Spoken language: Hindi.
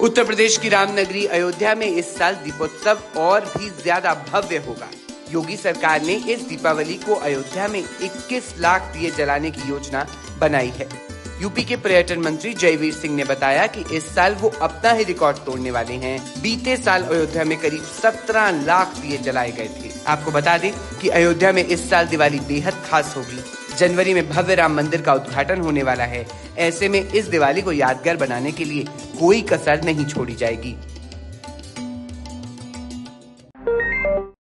उत्तर प्रदेश की रामनगरी अयोध्या में इस साल दीपोत्सव और भी ज़्यादा भव्य होगा। योगी सरकार ने इस दीपावली को अयोध्या में 21 लाख दिए जलाने की योजना बनाई है। यूपी के पर्यटन मंत्री जयवीर सिंह ने बताया कि इस साल वो अपना ही रिकॉर्ड तोड़ने वाले हैं। बीते साल अयोध्या में करीब 17 लाख दिए जलाए गए थे। आपको बता दें कि अयोध्या में इस साल दिवाली बेहद खास होगी। जनवरी में भव्य राम मंदिर का उद्घाटन होने वाला है। ऐसे में इस दिवाली को यादगार बनाने के लिए कोई कसर नहीं छोड़ी जाएगी।